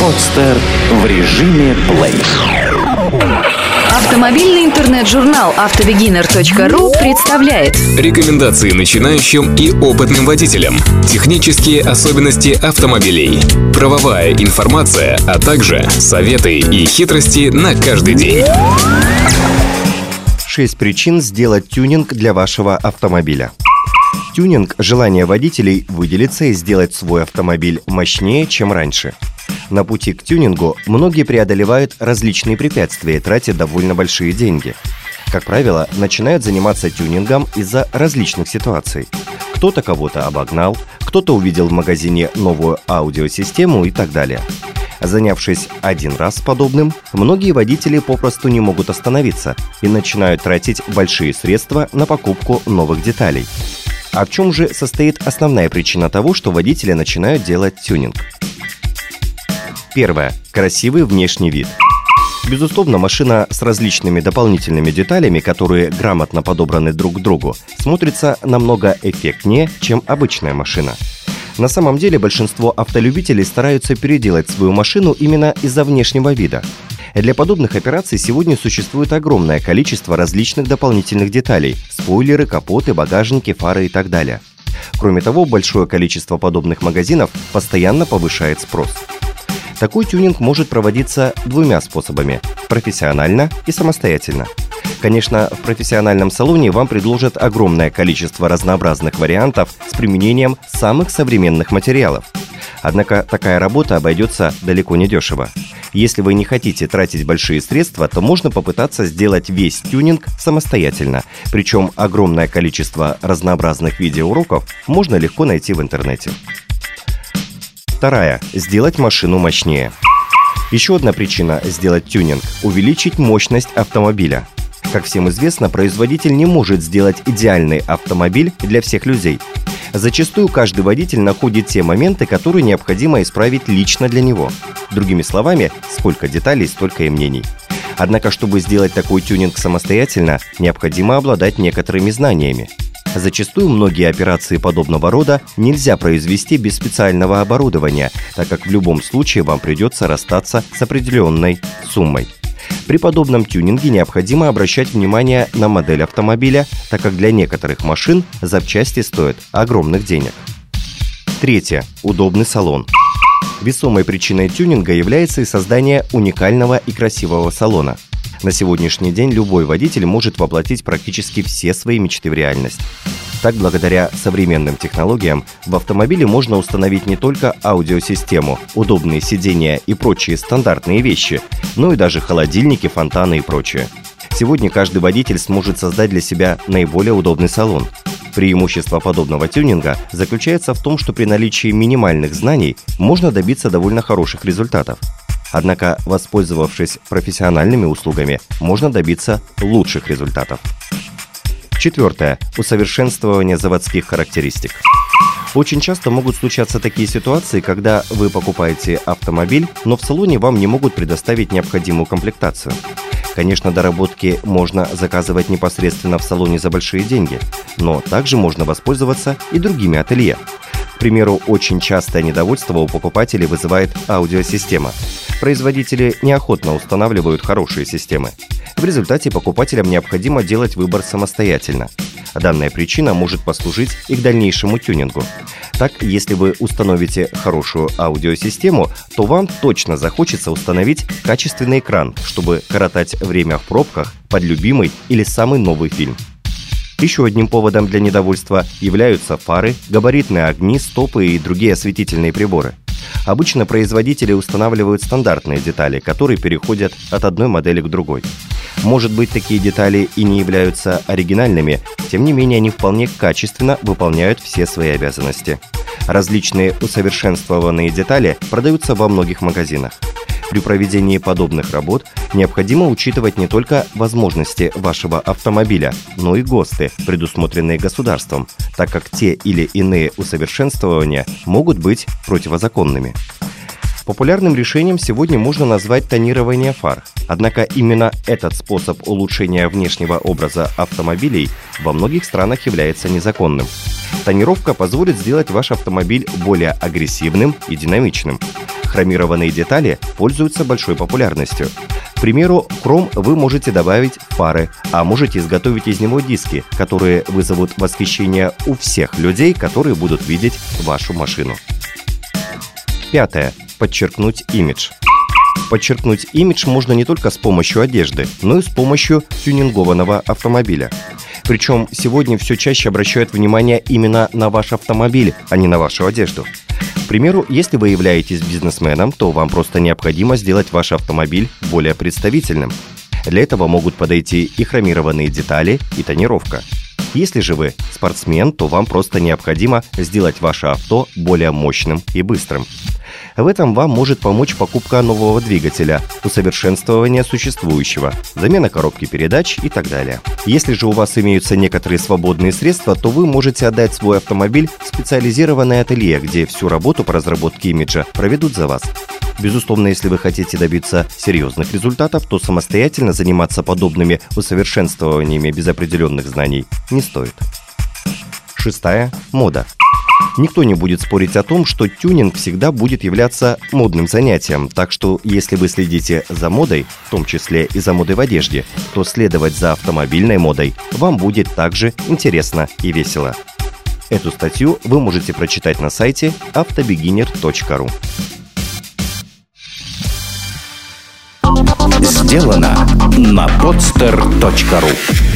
Подстер в режиме плей. Автомобильный интернет-журнал автобегинер.ру представляет Рекомендации начинающим и опытным водителям. Технические особенности автомобилей. Правовая информация, а также советы и хитрости на каждый день. Шесть причин сделать тюнинг для вашего автомобиля. Тюнинг – желание водителей выделиться и сделать свой автомобиль мощнее, чем раньше – на пути к тюнингу многие преодолевают различные препятствия и тратят довольно большие деньги. Как правило, начинают заниматься тюнингом из-за различных ситуаций. Кто-то кого-то обогнал, кто-то увидел в магазине новую аудиосистему и так далее. Занявшись один раз подобным, многие водители попросту не могут остановиться и начинают тратить большие средства на покупку новых деталей. А в чем же состоит основная причина того, что водители начинают делать тюнинг? Первое. Красивый внешний вид. Безусловно, машина с различными дополнительными деталями, которые грамотно подобраны друг к другу, смотрится намного эффектнее, чем обычная машина. На самом деле большинство автолюбителей стараются переделать свою машину именно из-за внешнего вида. Для подобных операций сегодня существует огромное количество различных дополнительных деталей – спойлеры, капоты, багажники, фары и так далее. Кроме того, большое количество подобных магазинов постоянно повышает спрос – такой тюнинг может проводиться двумя способами – профессионально и самостоятельно. Конечно, в профессиональном салоне вам предложат огромное количество разнообразных вариантов с применением самых современных материалов. Однако такая работа обойдется далеко не дешево. Если вы не хотите тратить большие средства, то можно попытаться сделать весь тюнинг самостоятельно. Причем огромное количество разнообразных видеоуроков можно легко найти в интернете. Вторая – сделать машину мощнее. Еще одна причина сделать тюнинг – увеличить мощность автомобиля. Как всем известно, производитель не может сделать идеальный автомобиль для всех людей. Зачастую каждый водитель находит те моменты, которые необходимо исправить лично для него. Другими словами, сколько деталей, столько и мнений. Однако, чтобы сделать такой тюнинг самостоятельно, необходимо обладать некоторыми знаниями. Зачастую многие операции подобного рода нельзя произвести без специального оборудования, так как в любом случае вам придется расстаться с определенной суммой. При подобном тюнинге необходимо обращать внимание на модель автомобиля, так как для некоторых машин запчасти стоят огромных денег. Третье. Удобный салон. Весомой причиной тюнинга является и создание уникального и красивого салона – на сегодняшний день любой водитель может воплотить практически все свои мечты в реальность. Так, благодаря современным технологиям, в автомобиле можно установить не только аудиосистему, удобные сидения и прочие стандартные вещи, но и даже холодильники, фонтаны и прочее. Сегодня каждый водитель сможет создать для себя наиболее удобный салон. Преимущество подобного тюнинга заключается в том, что при наличии минимальных знаний можно добиться довольно хороших результатов. Однако, воспользовавшись профессиональными услугами, можно добиться лучших результатов. Четвертое. Усовершенствование заводских характеристик. Очень часто могут случаться такие ситуации, когда вы покупаете автомобиль, но в салоне вам не могут предоставить необходимую комплектацию. Конечно, доработки можно заказывать непосредственно в салоне за большие деньги, но также можно воспользоваться и другими ателье. К примеру, очень частое недовольство у покупателей вызывает аудиосистема. Производители неохотно устанавливают хорошие системы. В результате покупателям необходимо делать выбор самостоятельно. Данная причина может послужить и к дальнейшему тюнингу. Так, если вы установите хорошую аудиосистему, то вам точно захочется установить качественный экран, чтобы коротать время в пробках под любимый или самый новый фильм. Еще одним поводом для недовольства являются фары, габаритные огни, стопы и другие осветительные приборы – Обычно производители устанавливают стандартные детали, которые переходят от одной модели к другой. Может быть, такие детали и не являются оригинальными, тем не менее они вполне качественно выполняют все свои обязанности. Различные усовершенствованные детали продаются во многих магазинах. При проведении подобных работ необходимо учитывать не только возможности вашего автомобиля, но и ГОСТы, предусмотренные государством, так как те или иные усовершенствования могут быть противозаконными. Популярным решением сегодня можно назвать тонирование фар. Однако именно этот способ улучшения внешнего образа автомобилей во многих странах является незаконным. Тонировка позволит сделать ваш автомобиль более агрессивным и динамичным. Хромированные детали пользуются большой популярностью. К примеру, в хром вы можете добавить фары, а можете изготовить из него диски, которые вызовут восхищение у всех людей, которые будут видеть вашу машину. Пятое. Подчеркнуть имидж. Подчеркнуть имидж можно не только с помощью одежды, но и с помощью тюнингованного автомобиля. Причем сегодня все чаще обращают внимание именно на ваш автомобиль, а не на вашу одежду. К примеру, если вы являетесь бизнесменом, то вам просто необходимо сделать ваш автомобиль более представительным. Для этого могут подойти и хромированные детали, и тонировка. Если же вы спортсмен, то вам просто необходимо сделать ваше авто более мощным и быстрым. В этом вам может помочь покупка нового двигателя, усовершенствование существующего, замена коробки передач и так далее. Если же у вас имеются некоторые свободные средства, то вы можете отдать свой автомобиль в специализированное ателье, где всю работу по разработке имиджа проведут за вас. Безусловно, если вы хотите добиться серьезных результатов, то самостоятельно заниматься подобными усовершенствованиями без определенных знаний не стоит. Шестая – мода. Никто не будет спорить о том, что тюнинг всегда будет являться модным занятием, так что если вы следите за модой, в том числе и за модой в одежде, то следовать за автомобильной модой вам будет также интересно и весело. Эту статью вы можете прочитать на сайте автобегинер.ру. Сделано на podster.ru